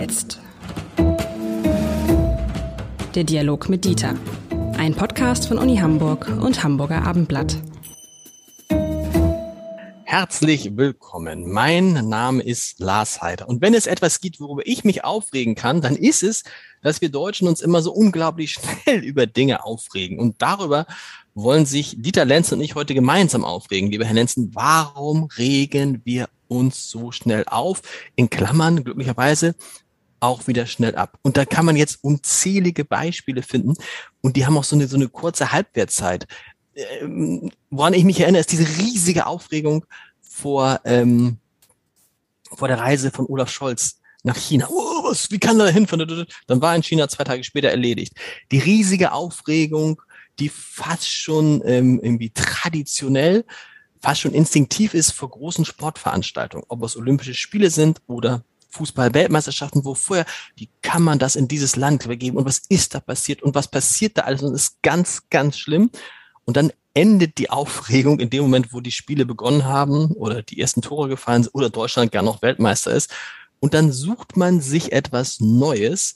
jetzt. Der Dialog mit Dieter. Ein Podcast von Uni Hamburg und Hamburger Abendblatt. Herzlich willkommen. Mein Name ist Lars Heider. Und wenn es etwas gibt, worüber ich mich aufregen kann, dann ist es, dass wir Deutschen uns immer so unglaublich schnell über Dinge aufregen. Und darüber wollen sich Dieter Lenz und ich heute gemeinsam aufregen. Lieber Herr Lenzen, warum regen wir uns so schnell auf? In Klammern, glücklicherweise, auch wieder schnell ab. Und da kann man jetzt unzählige Beispiele finden. Und die haben auch so eine, so eine kurze Halbwertzeit ähm, woran ich mich erinnere, ist diese riesige Aufregung vor, ähm, vor der Reise von Olaf Scholz nach China. Oh, was, wie kann er da hinfahren? Dann war in China zwei Tage später erledigt. Die riesige Aufregung, die fast schon ähm, irgendwie traditionell, fast schon instinktiv ist vor großen Sportveranstaltungen, ob es Olympische Spiele sind oder Fußball-Weltmeisterschaften, wo vorher, wie kann man das in dieses Land übergeben und was ist da passiert und was passiert da alles und das ist ganz, ganz schlimm. Und dann endet die Aufregung in dem Moment, wo die Spiele begonnen haben oder die ersten Tore gefallen sind oder Deutschland gar noch Weltmeister ist. Und dann sucht man sich etwas Neues.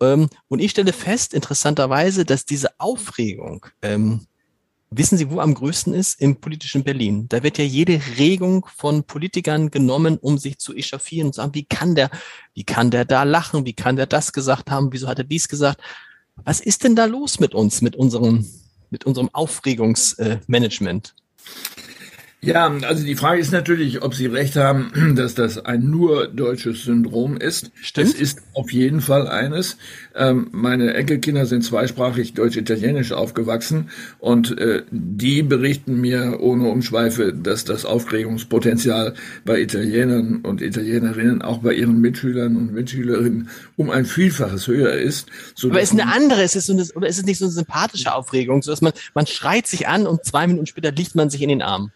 Ähm, und ich stelle fest, interessanterweise, dass diese Aufregung, ähm, wissen Sie, wo am größten ist? Im politischen Berlin. Da wird ja jede Regung von Politikern genommen, um sich zu echauffieren und zu sagen, wie kann der, wie kann der da lachen? Wie kann der das gesagt haben? Wieso hat er dies gesagt? Was ist denn da los mit uns, mit unserem mit unserem Aufregungsmanagement? Ja, also die Frage ist natürlich, ob Sie recht haben, dass das ein nur deutsches Syndrom ist. Stimmt. Es ist auf jeden Fall eines. Ähm, meine Enkelkinder sind zweisprachig deutsch-italienisch aufgewachsen und äh, die berichten mir ohne Umschweife, dass das Aufregungspotenzial bei Italienern und Italienerinnen, auch bei ihren Mitschülern und Mitschülerinnen, um ein Vielfaches höher ist. Aber ist eine andere, ist es so eine, oder ist es nicht so eine sympathische Aufregung, so dass man, man schreit sich an und zwei Minuten später liegt man sich in den Arm?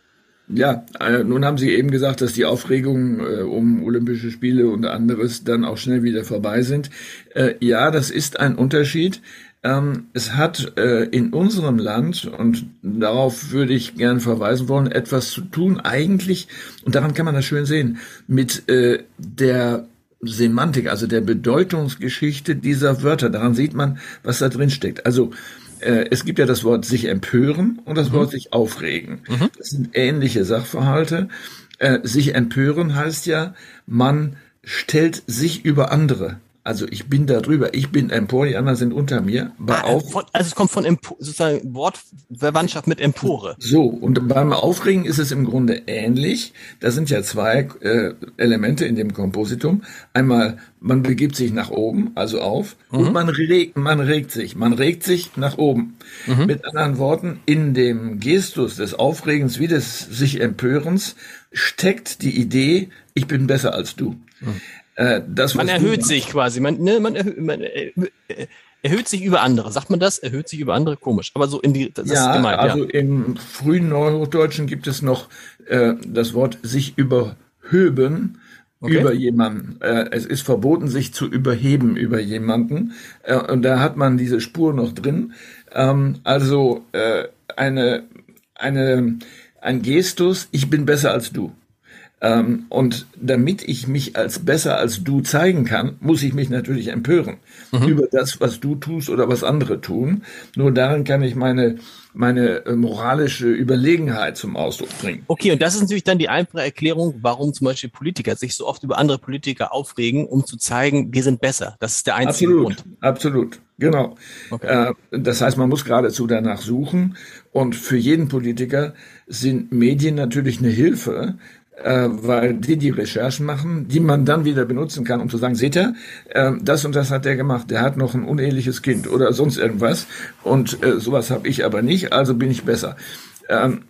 Ja, äh, nun haben Sie eben gesagt, dass die Aufregung äh, um Olympische Spiele und anderes dann auch schnell wieder vorbei sind. Äh, ja, das ist ein Unterschied. Ähm, es hat äh, in unserem Land, und darauf würde ich gern verweisen wollen, etwas zu tun, eigentlich, und daran kann man das schön sehen, mit äh, der Semantik, also der Bedeutungsgeschichte dieser Wörter. Daran sieht man, was da drin steckt. Also äh, es gibt ja das Wort sich empören und das mhm. Wort sich aufregen. Mhm. Das sind ähnliche Sachverhalte. Äh, sich empören heißt ja, man stellt sich über andere. Also ich bin da drüber, ich bin empor, die anderen sind unter mir. Ah, also es kommt von Empo, sozusagen Wortverwandtschaft mit Empore. So, und beim Aufregen ist es im Grunde ähnlich. Da sind ja zwei äh, Elemente in dem Kompositum. Einmal, man begibt sich nach oben, also auf, mhm. und man regt, man regt sich. Man regt sich nach oben. Mhm. Mit anderen Worten, in dem Gestus des Aufregens wie des sich Empörens steckt die Idee, ich bin besser als du. Mhm. Äh, das, man erhöht sich quasi. Man, ne, man, erhöht, man äh, erhöht sich über andere. Sagt man das? Erhöht sich über andere? Komisch. Aber so in die. Das ja, ist gemeint, also ja. im frühen Neuhochdeutschen gibt es noch äh, das Wort sich überhöben. Okay. über jemanden. Äh, es ist verboten, sich zu überheben über jemanden. Äh, und da hat man diese Spur noch drin. Ähm, also äh, eine, eine, ein Gestus, ich bin besser als du. Ähm, und damit ich mich als besser als du zeigen kann, muss ich mich natürlich empören mhm. über das, was du tust oder was andere tun. Nur darin kann ich meine meine äh, moralische Überlegenheit zum Ausdruck bringen. Okay, und das ist natürlich dann die einfache Erklärung, warum zum Beispiel Politiker sich so oft über andere Politiker aufregen, um zu zeigen, wir sind besser. Das ist der einzige absolut, Grund. Absolut, genau. Okay. Äh, das heißt, man muss geradezu danach suchen. Und für jeden Politiker sind Medien natürlich eine Hilfe, äh, weil die die Recherchen machen, die man dann wieder benutzen kann, um zu sagen, seht ihr, äh, das und das hat der gemacht, der hat noch ein uneheliches Kind oder sonst irgendwas und äh, sowas habe ich aber nicht, also bin ich besser. Ähm,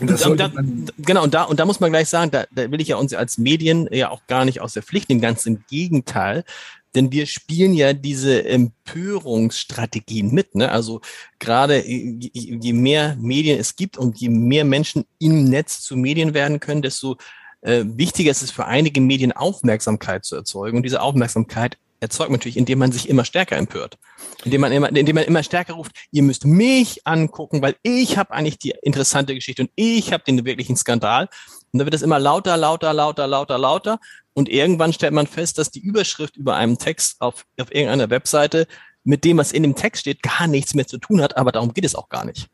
und, und da, genau, und da, und da muss man gleich sagen, da, da will ich ja uns als Medien ja auch gar nicht aus der Pflicht nehmen, ganz im Gegenteil. Denn wir spielen ja diese Empörungsstrategien mit. Ne? Also gerade je mehr Medien es gibt und je mehr Menschen im Netz zu Medien werden können, desto äh, wichtiger ist es für einige Medien Aufmerksamkeit zu erzeugen. Und diese Aufmerksamkeit erzeugt natürlich, indem man sich immer stärker empört. Indem man immer, indem man immer stärker ruft, ihr müsst mich angucken, weil ich habe eigentlich die interessante Geschichte und ich habe den wirklichen Skandal. Und dann wird es immer lauter, lauter, lauter, lauter, lauter. Und irgendwann stellt man fest, dass die Überschrift über einem Text auf, auf irgendeiner Webseite mit dem, was in dem Text steht, gar nichts mehr zu tun hat, aber darum geht es auch gar nicht.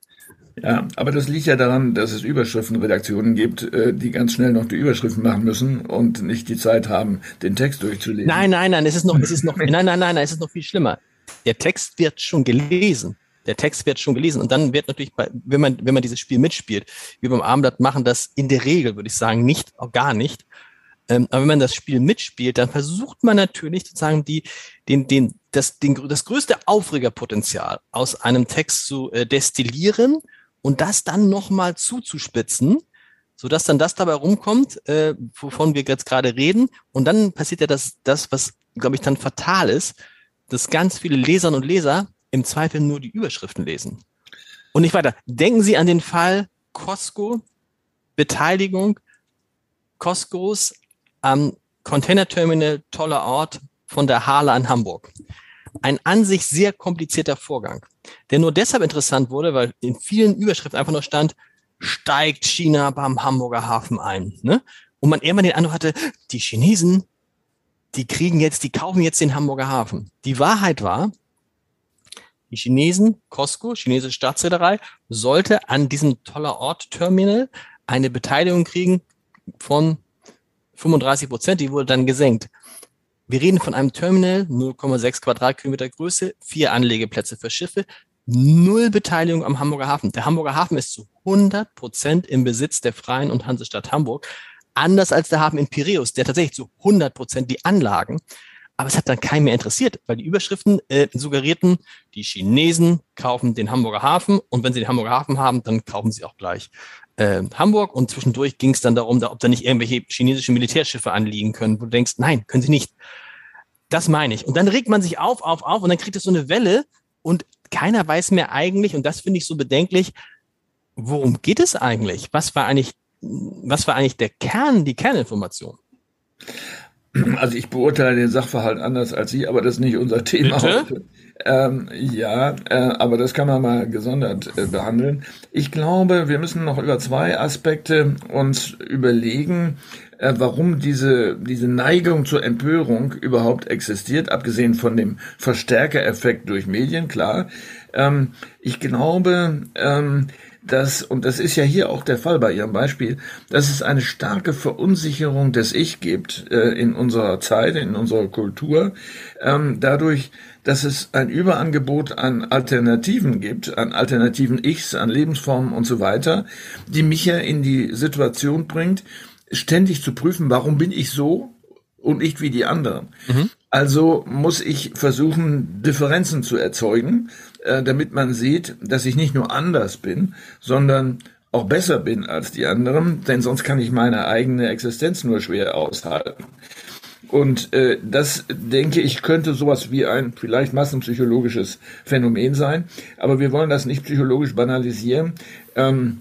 Ja, aber das liegt ja daran, dass es Überschriftenredaktionen gibt, äh, die ganz schnell noch die Überschriften machen müssen und nicht die Zeit haben, den Text durchzulesen. Nein, nein, nein, es ist noch, es ist noch, nein, nein, nein, nein, es ist noch viel schlimmer. Der Text wird schon gelesen. Der Text wird schon gelesen und dann wird natürlich, bei, wenn man, wenn man dieses Spiel mitspielt, wie beim Abendblatt machen das in der Regel, würde ich sagen, nicht, auch gar nicht. Ähm, aber wenn man das Spiel mitspielt, dann versucht man natürlich sozusagen die, den, den, das, den, das größte Aufregerpotenzial aus einem Text zu äh, destillieren und das dann nochmal zuzuspitzen, so dass dann das dabei rumkommt, äh, wovon wir jetzt gerade reden. Und dann passiert ja das, das was, glaube ich, dann fatal ist, dass ganz viele Leserinnen und Leser im Zweifel nur die Überschriften lesen. Und nicht weiter. Denken Sie an den Fall Costco, Beteiligung Costcos am Container Terminal, toller Ort von der Hahle in Hamburg. Ein an sich sehr komplizierter Vorgang der nur deshalb interessant wurde, weil in vielen Überschriften einfach nur stand, steigt China beim Hamburger Hafen ein. Ne? Und man irgendwann den Eindruck hatte, die Chinesen, die kriegen jetzt, die kaufen jetzt den Hamburger Hafen. Die Wahrheit war, die Chinesen, Costco, chinesische Staatsreederei, sollte an diesem toller Ort Terminal eine Beteiligung kriegen von 35 Prozent, die wurde dann gesenkt. Wir reden von einem Terminal, 0,6 Quadratkilometer Größe, vier Anlegeplätze für Schiffe, null Beteiligung am Hamburger Hafen. Der Hamburger Hafen ist zu 100 Prozent im Besitz der Freien und Hansestadt Hamburg. Anders als der Hafen in Piräus, der tatsächlich zu 100 Prozent die Anlagen. Aber es hat dann keinen mehr interessiert, weil die Überschriften äh, suggerierten, die Chinesen kaufen den Hamburger Hafen und wenn sie den Hamburger Hafen haben, dann kaufen sie auch gleich äh, Hamburg. Und zwischendurch ging es dann darum, da, ob da nicht irgendwelche chinesische Militärschiffe anliegen können, wo du denkst, nein, können sie nicht. Das meine ich. Und dann regt man sich auf, auf, auf und dann kriegt es so eine Welle und keiner weiß mehr eigentlich, und das finde ich so bedenklich, worum geht es eigentlich? Was war eigentlich, was war eigentlich der Kern, die Kerninformation? Also ich beurteile den Sachverhalt anders als Sie, aber das ist nicht unser Thema Bitte? heute. Ähm, ja, äh, aber das kann man mal gesondert äh, behandeln. Ich glaube, wir müssen noch über zwei Aspekte uns überlegen, äh, warum diese, diese Neigung zur Empörung überhaupt existiert, abgesehen von dem Verstärkereffekt durch Medien, klar. Ähm, ich glaube, ähm, dass, und das ist ja hier auch der Fall bei Ihrem Beispiel, dass es eine starke Verunsicherung des Ich gibt äh, in unserer Zeit, in unserer Kultur, ähm, dadurch, dass es ein Überangebot an Alternativen gibt, an alternativen Ichs, an Lebensformen und so weiter, die mich ja in die Situation bringt, ständig zu prüfen, warum bin ich so und nicht wie die anderen. Mhm. Also muss ich versuchen, Differenzen zu erzeugen, äh, damit man sieht, dass ich nicht nur anders bin, sondern auch besser bin als die anderen, denn sonst kann ich meine eigene Existenz nur schwer aushalten. Und äh, das, denke ich, könnte sowas wie ein vielleicht massenpsychologisches Phänomen sein. Aber wir wollen das nicht psychologisch banalisieren. Ähm,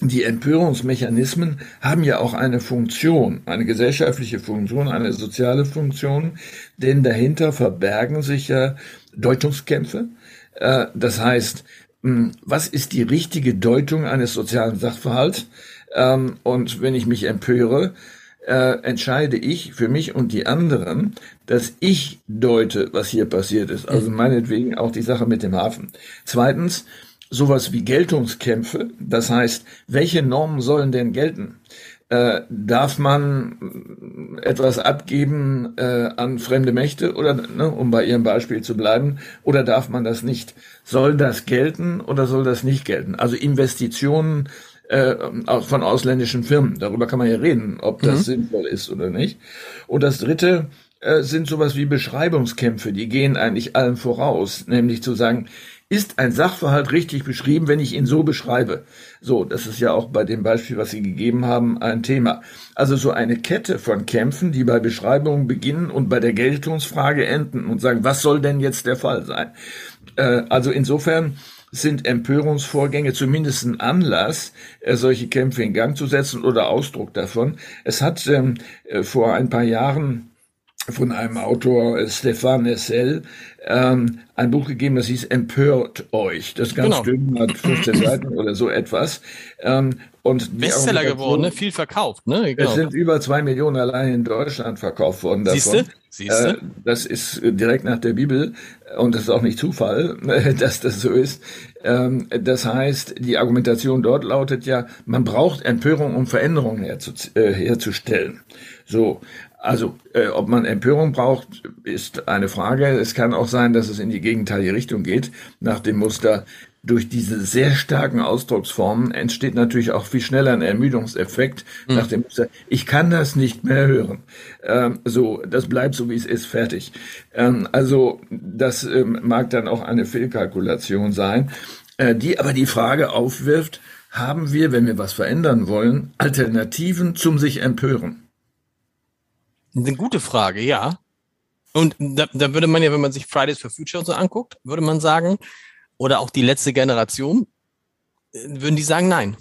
die Empörungsmechanismen haben ja auch eine Funktion, eine gesellschaftliche Funktion, eine soziale Funktion, denn dahinter verbergen sich ja Deutungskämpfe. Äh, das heißt, hm, was ist die richtige Deutung eines sozialen Sachverhalts? Ähm, und wenn ich mich empöre, äh, entscheide ich für mich und die anderen, dass ich deute, was hier passiert ist. Also meinetwegen auch die Sache mit dem Hafen. Zweitens, sowas wie Geltungskämpfe. Das heißt, welche Normen sollen denn gelten? Äh, darf man etwas abgeben äh, an fremde Mächte oder, ne, um bei Ihrem Beispiel zu bleiben, oder darf man das nicht? Soll das gelten oder soll das nicht gelten? Also Investitionen äh, von ausländischen Firmen, darüber kann man ja reden, ob das mhm. sinnvoll ist oder nicht. Und das Dritte äh, sind sowas wie Beschreibungskämpfe, die gehen eigentlich allem voraus, nämlich zu sagen, ist ein Sachverhalt richtig beschrieben, wenn ich ihn so beschreibe? So, das ist ja auch bei dem Beispiel, was Sie gegeben haben, ein Thema. Also so eine Kette von Kämpfen, die bei Beschreibungen beginnen und bei der Geltungsfrage enden und sagen, was soll denn jetzt der Fall sein? Äh, also insofern sind Empörungsvorgänge zumindest ein Anlass, äh, solche Kämpfe in Gang zu setzen oder Ausdruck davon. Es hat ähm, äh, vor ein paar Jahren von einem Autor, äh, Stefan Essel, ähm, ein Buch gegeben, das hieß Empört euch. Das ganz genau. dünn hat 15 Seiten oder so etwas. Ähm, Und Bestseller geworden, ne? viel verkauft. Ne? Genau. Es sind über zwei Millionen allein in Deutschland verkauft worden davon. Siehste? Siehste? Äh, das ist direkt nach der Bibel und das ist auch nicht Zufall, dass das so ist. Ähm, das heißt, die Argumentation dort lautet ja, man braucht Empörung, um Veränderungen äh, herzustellen. So, also, äh, ob man Empörung braucht, ist eine Frage. Es kann auch sein, dass es in die gegenteilige Richtung geht, nach dem Muster, durch diese sehr starken Ausdrucksformen entsteht natürlich auch viel schneller ein Ermüdungseffekt mhm. nach dem Muster, ich kann das nicht mehr hören. Ähm, so, das bleibt so, wie es ist, fertig. Ähm, also, das ähm, mag dann auch eine Fehlkalkulation sein, äh, die aber die Frage aufwirft, haben wir, wenn wir was verändern wollen, Alternativen zum sich empören? Eine gute Frage, ja. Und da, da würde man ja, wenn man sich Fridays for Future so anguckt, würde man sagen, oder auch die letzte Generation, äh, würden die sagen nein.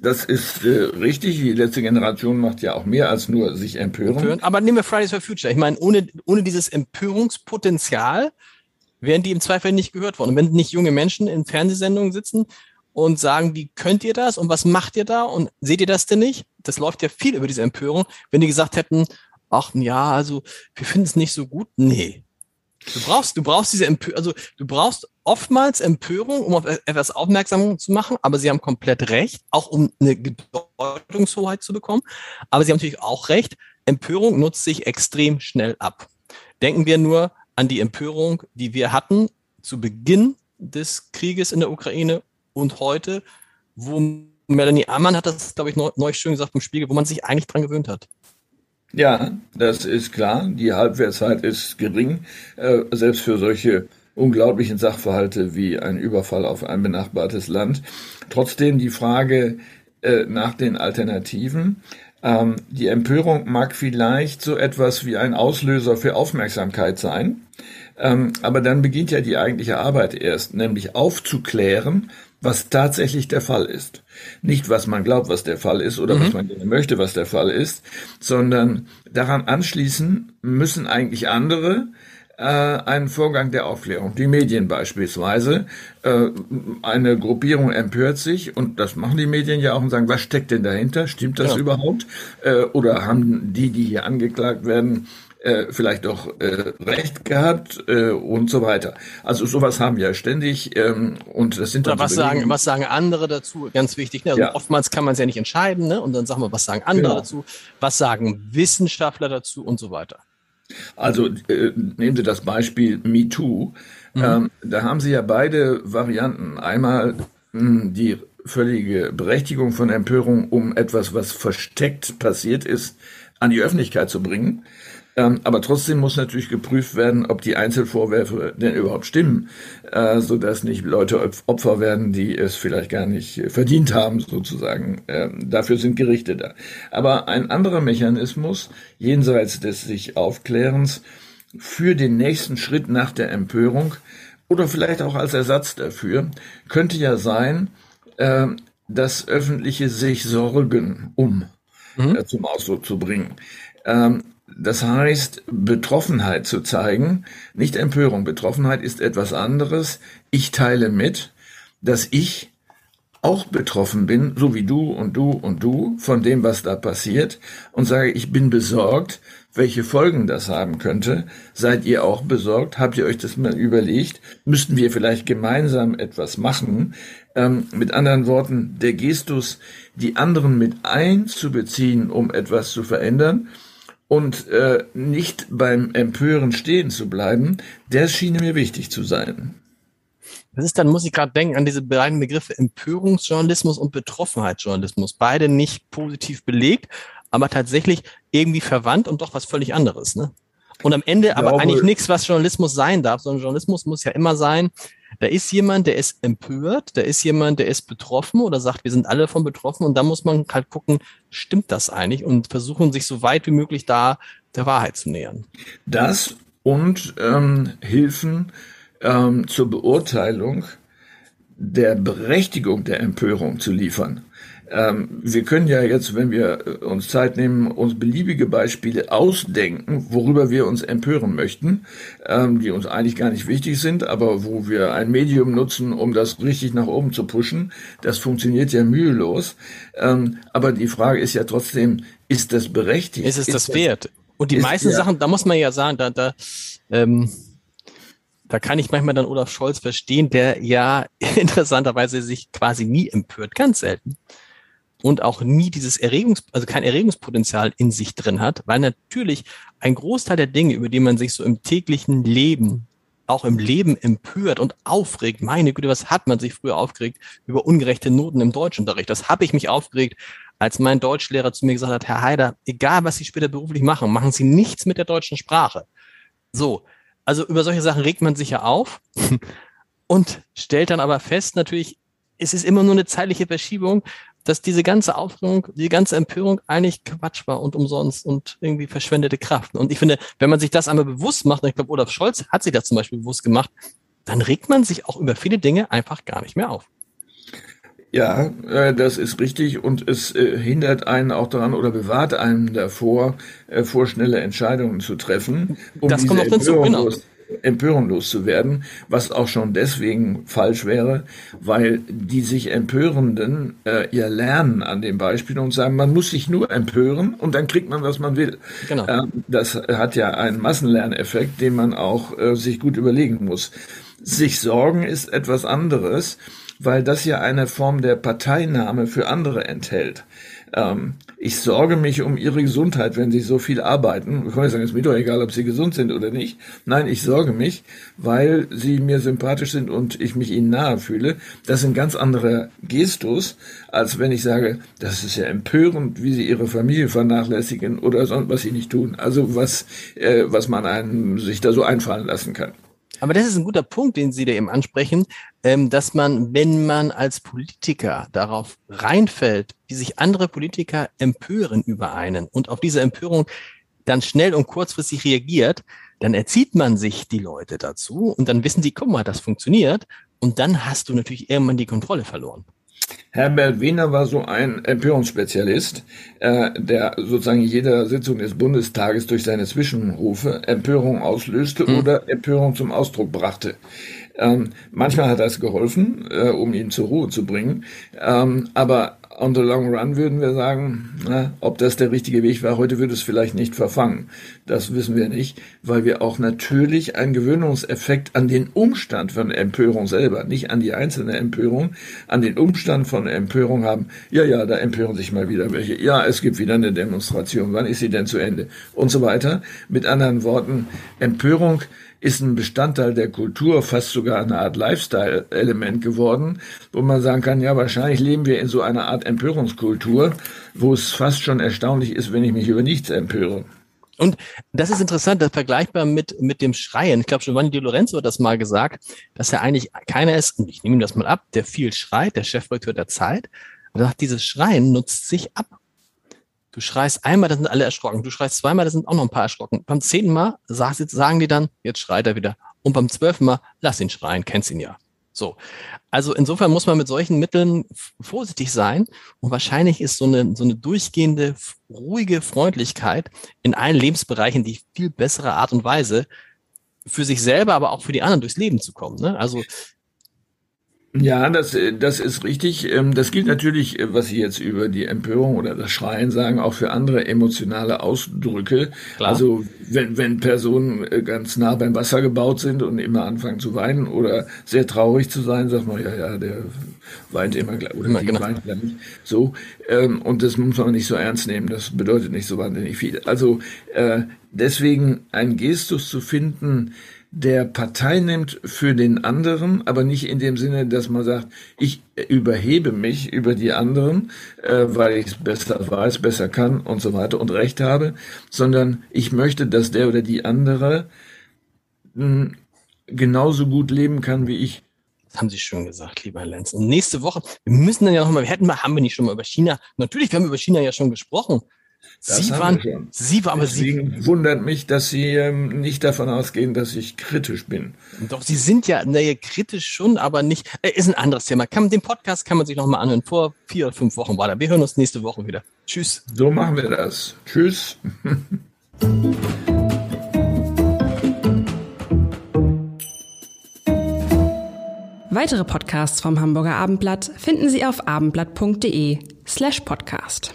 Das ist äh, richtig. Die letzte Generation macht ja auch mehr als nur sich empören. empören. Aber nehmen wir Fridays for Future. Ich meine, ohne, ohne dieses Empörungspotenzial wären die im Zweifel nicht gehört worden. Und wenn nicht junge Menschen in Fernsehsendungen sitzen und sagen, wie könnt ihr das und was macht ihr da und seht ihr das denn nicht? Das läuft ja viel über diese Empörung. Wenn die gesagt hätten, ach ja, also wir finden es nicht so gut. Nee. Du brauchst, du brauchst diese Empörung, also du brauchst oftmals Empörung, um auf etwas aufmerksam zu machen, aber sie haben komplett recht, auch um eine Bedeutungshoheit zu bekommen. Aber sie haben natürlich auch recht, Empörung nutzt sich extrem schnell ab. Denken wir nur an die Empörung, die wir hatten zu Beginn des Krieges in der Ukraine und heute, wo Melanie Ammann hat das, glaube ich, neu schön gesagt im Spiegel, wo man sich eigentlich dran gewöhnt hat. Ja, das ist klar. Die Halbwertszeit ist gering, äh, selbst für solche unglaublichen Sachverhalte wie ein Überfall auf ein benachbartes Land. Trotzdem die Frage äh, nach den Alternativen. Ähm, die Empörung mag vielleicht so etwas wie ein Auslöser für Aufmerksamkeit sein, ähm, aber dann beginnt ja die eigentliche Arbeit erst, nämlich aufzuklären, was tatsächlich der Fall ist. Nicht, was man glaubt, was der Fall ist oder mhm. was man gerne möchte, was der Fall ist, sondern daran anschließen müssen eigentlich andere äh, einen Vorgang der Aufklärung. Die Medien beispielsweise. Äh, eine Gruppierung empört sich und das machen die Medien ja auch und sagen, was steckt denn dahinter? Stimmt das ja. überhaupt? Äh, oder haben die, die hier angeklagt werden, äh, vielleicht doch äh, recht gehabt äh, und so weiter. Also sowas haben wir ständig ähm, und das sind dann was so sagen was sagen andere dazu? Ganz wichtig. Ne? Also ja. Oftmals kann man es ja nicht entscheiden, ne? Und dann sagen wir, was sagen andere genau. dazu? Was sagen Wissenschaftler dazu und so weiter? Also äh, nehmen Sie das Beispiel MeToo. Mhm. Ähm, da haben Sie ja beide Varianten. Einmal mh, hm, die völlige Berechtigung von Empörung, um etwas, was versteckt passiert ist, an die Öffentlichkeit zu bringen. Ähm, aber trotzdem muss natürlich geprüft werden, ob die Einzelvorwürfe denn überhaupt stimmen, äh, so dass nicht Leute Opfer werden, die es vielleicht gar nicht verdient haben, sozusagen. Ähm, dafür sind Gerichte da. Aber ein anderer Mechanismus, jenseits des sich Aufklärens, für den nächsten Schritt nach der Empörung oder vielleicht auch als Ersatz dafür, könnte ja sein, äh, das öffentliche sich Sorgen um mhm. äh, zum Ausdruck zu bringen. Ähm, das heißt, Betroffenheit zu zeigen, nicht Empörung. Betroffenheit ist etwas anderes. Ich teile mit, dass ich auch betroffen bin, so wie du und du und du, von dem, was da passiert, und sage, ich bin besorgt, welche Folgen das haben könnte. Seid ihr auch besorgt? Habt ihr euch das mal überlegt? Müssten wir vielleicht gemeinsam etwas machen? Ähm, mit anderen Worten, der Gestus, die anderen mit einzubeziehen, um etwas zu verändern, und äh, nicht beim Empören stehen zu bleiben, das schien mir wichtig zu sein. Das ist dann, muss ich gerade denken, an diese beiden Begriffe Empörungsjournalismus und Betroffenheitsjournalismus. Beide nicht positiv belegt, aber tatsächlich irgendwie verwandt und doch was völlig anderes. Ne? Und am Ende aber glaube, eigentlich nichts, was Journalismus sein darf, sondern Journalismus muss ja immer sein, da ist jemand, der ist empört, da ist jemand, der ist betroffen oder sagt, wir sind alle von betroffen und da muss man halt gucken, stimmt das eigentlich und versuchen, sich so weit wie möglich da der Wahrheit zu nähern. Das und ähm, Hilfen ähm, zur Beurteilung der Berechtigung der Empörung zu liefern. Ähm, wir können ja jetzt, wenn wir uns Zeit nehmen, uns beliebige Beispiele ausdenken, worüber wir uns empören möchten, ähm, die uns eigentlich gar nicht wichtig sind, aber wo wir ein Medium nutzen, um das richtig nach oben zu pushen. Das funktioniert ja mühelos. Ähm, aber die Frage ist ja trotzdem, ist das berechtigt? Ist es ist das wert? Und die meisten ja. Sachen, da muss man ja sagen, da, da, ähm, da kann ich manchmal dann Olaf Scholz verstehen, der ja interessanterweise sich quasi nie empört, ganz selten. Und auch nie dieses Erregungs, also kein Erregungspotenzial in sich drin hat, weil natürlich ein Großteil der Dinge, über die man sich so im täglichen Leben, auch im Leben empört und aufregt, meine Güte, was hat man sich früher aufgeregt über ungerechte Noten im Deutschunterricht? Das habe ich mich aufgeregt, als mein Deutschlehrer zu mir gesagt hat, Herr Haider, egal was Sie später beruflich machen, machen Sie nichts mit der deutschen Sprache. So, also über solche Sachen regt man sich ja auf und stellt dann aber fest, natürlich, es ist immer nur eine zeitliche Verschiebung, dass diese ganze Aufregung, die ganze Empörung eigentlich Quatsch war und umsonst und irgendwie verschwendete Kraft. Und ich finde, wenn man sich das einmal bewusst macht, und ich glaube, Olaf Scholz hat sich das zum Beispiel bewusst gemacht, dann regt man sich auch über viele Dinge einfach gar nicht mehr auf. Ja, äh, das ist richtig und es äh, hindert einen auch daran oder bewahrt einen davor, äh, vorschnelle Entscheidungen zu treffen, um das kommt diese Empörung, genau. los, Empörung loszuwerden, was auch schon deswegen falsch wäre, weil die sich Empörenden äh, ja lernen an dem Beispiel und sagen, man muss sich nur empören und dann kriegt man, was man will. Genau. Äh, das hat ja einen Massenlerneffekt, den man auch äh, sich gut überlegen muss. Sich sorgen ist etwas anderes weil das ja eine Form der Parteinahme für andere enthält. Ähm, ich sorge mich um ihre Gesundheit, wenn sie so viel arbeiten. Ich kann sagen, es ist mir doch egal, ob sie gesund sind oder nicht. Nein, ich sorge mich, weil sie mir sympathisch sind und ich mich ihnen nahe fühle. Das ein ganz anderer Gestus, als wenn ich sage, das ist ja empörend, wie sie ihre Familie vernachlässigen oder sonst was sie nicht tun. Also was, äh, was man einem sich da so einfallen lassen kann. Aber das ist ein guter Punkt, den Sie da eben ansprechen, ähm, dass man, wenn man als Politiker darauf reinfällt, wie sich andere Politiker empören über einen und auf diese Empörung dann schnell und kurzfristig reagiert, dann erzieht man sich die Leute dazu und dann wissen sie, guck mal, das funktioniert und dann hast du natürlich irgendwann die Kontrolle verloren. Herbert Wiener war so ein Empörungsspezialist, äh, der sozusagen jeder Sitzung des Bundestages durch seine Zwischenrufe Empörung auslöste hm. oder Empörung zum Ausdruck brachte. Ähm, manchmal hat das geholfen, äh, um ihn zur Ruhe zu bringen, ähm, aber on the long run würden wir sagen, na, ob das der richtige Weg war, heute würde es vielleicht nicht verfangen. Das wissen wir nicht, weil wir auch natürlich einen Gewöhnungseffekt an den Umstand von Empörung selber, nicht an die einzelne Empörung, an den Umstand von Empörung haben. Ja, ja, da empören sich mal wieder welche. Ja, es gibt wieder eine Demonstration. Wann ist sie denn zu Ende? Und so weiter. Mit anderen Worten, Empörung ist ein Bestandteil der Kultur, fast sogar eine Art Lifestyle-Element geworden, wo man sagen kann, ja, wahrscheinlich leben wir in so einer Art Empörungskultur, wo es fast schon erstaunlich ist, wenn ich mich über nichts empöre. Und das ist interessant, das vergleichbar mit, mit dem Schreien. Ich glaube, Giovanni Di Lorenzo hat das mal gesagt, dass er eigentlich keiner ist, und ich nehme ihm das mal ab, der viel schreit, der Chefredakteur der Zeit. Er sagt, dieses Schreien nutzt sich ab. Du schreist einmal, da sind alle erschrocken. Du schreist zweimal, da sind auch noch ein paar erschrocken. Beim zehnten Mal sagen die dann, jetzt schreit er wieder. Und beim zwölften Mal, lass ihn schreien, kennst ihn ja. So. Also insofern muss man mit solchen Mitteln vorsichtig sein. Und wahrscheinlich ist so eine, so eine durchgehende, ruhige Freundlichkeit in allen Lebensbereichen die viel bessere Art und Weise, für sich selber, aber auch für die anderen durchs Leben zu kommen. Ne? Also ja, das, das ist richtig. Ähm, das gilt natürlich, äh, was Sie jetzt über die Empörung oder das Schreien sagen, auch für andere emotionale Ausdrücke. Klar. Also wenn, wenn Personen äh, ganz nah beim Wasser gebaut sind und immer anfangen zu weinen oder sehr traurig zu sein, sagt man, ja, ja, der weint immer gleich oder die genau. weint nicht. So. Ähm, und das muss man nicht so ernst nehmen. Das bedeutet nicht so wahnsinnig viel. Also äh, deswegen ein Gestus zu finden, der Partei nimmt für den anderen, aber nicht in dem Sinne, dass man sagt, ich überhebe mich über die anderen, äh, weil ich es besser weiß, besser kann und so weiter und Recht habe, sondern ich möchte, dass der oder die andere mh, hm, genauso gut leben kann wie ich. Das haben Sie schon gesagt, lieber Lenz. Und nächste Woche, wir müssen dann ja nochmal, wir hätten mal, haben wir nicht schon mal über China, natürlich, wir haben über China ja schon gesprochen. Das Sie waren. Sie waren, aber Sie, Deswegen wundert mich, dass Sie ähm, nicht davon ausgehen, dass ich kritisch bin. doch, Sie sind ja, naja, kritisch schon, aber nicht, äh, ist ein anderes Thema. Kann, den Podcast kann man sich nochmal anhören. Vor vier oder fünf Wochen war da. Wir hören uns nächste Woche wieder. Tschüss. So machen wir das. Tschüss. Weitere Podcasts vom Hamburger Abendblatt finden Sie auf abendblatt.de slash podcast.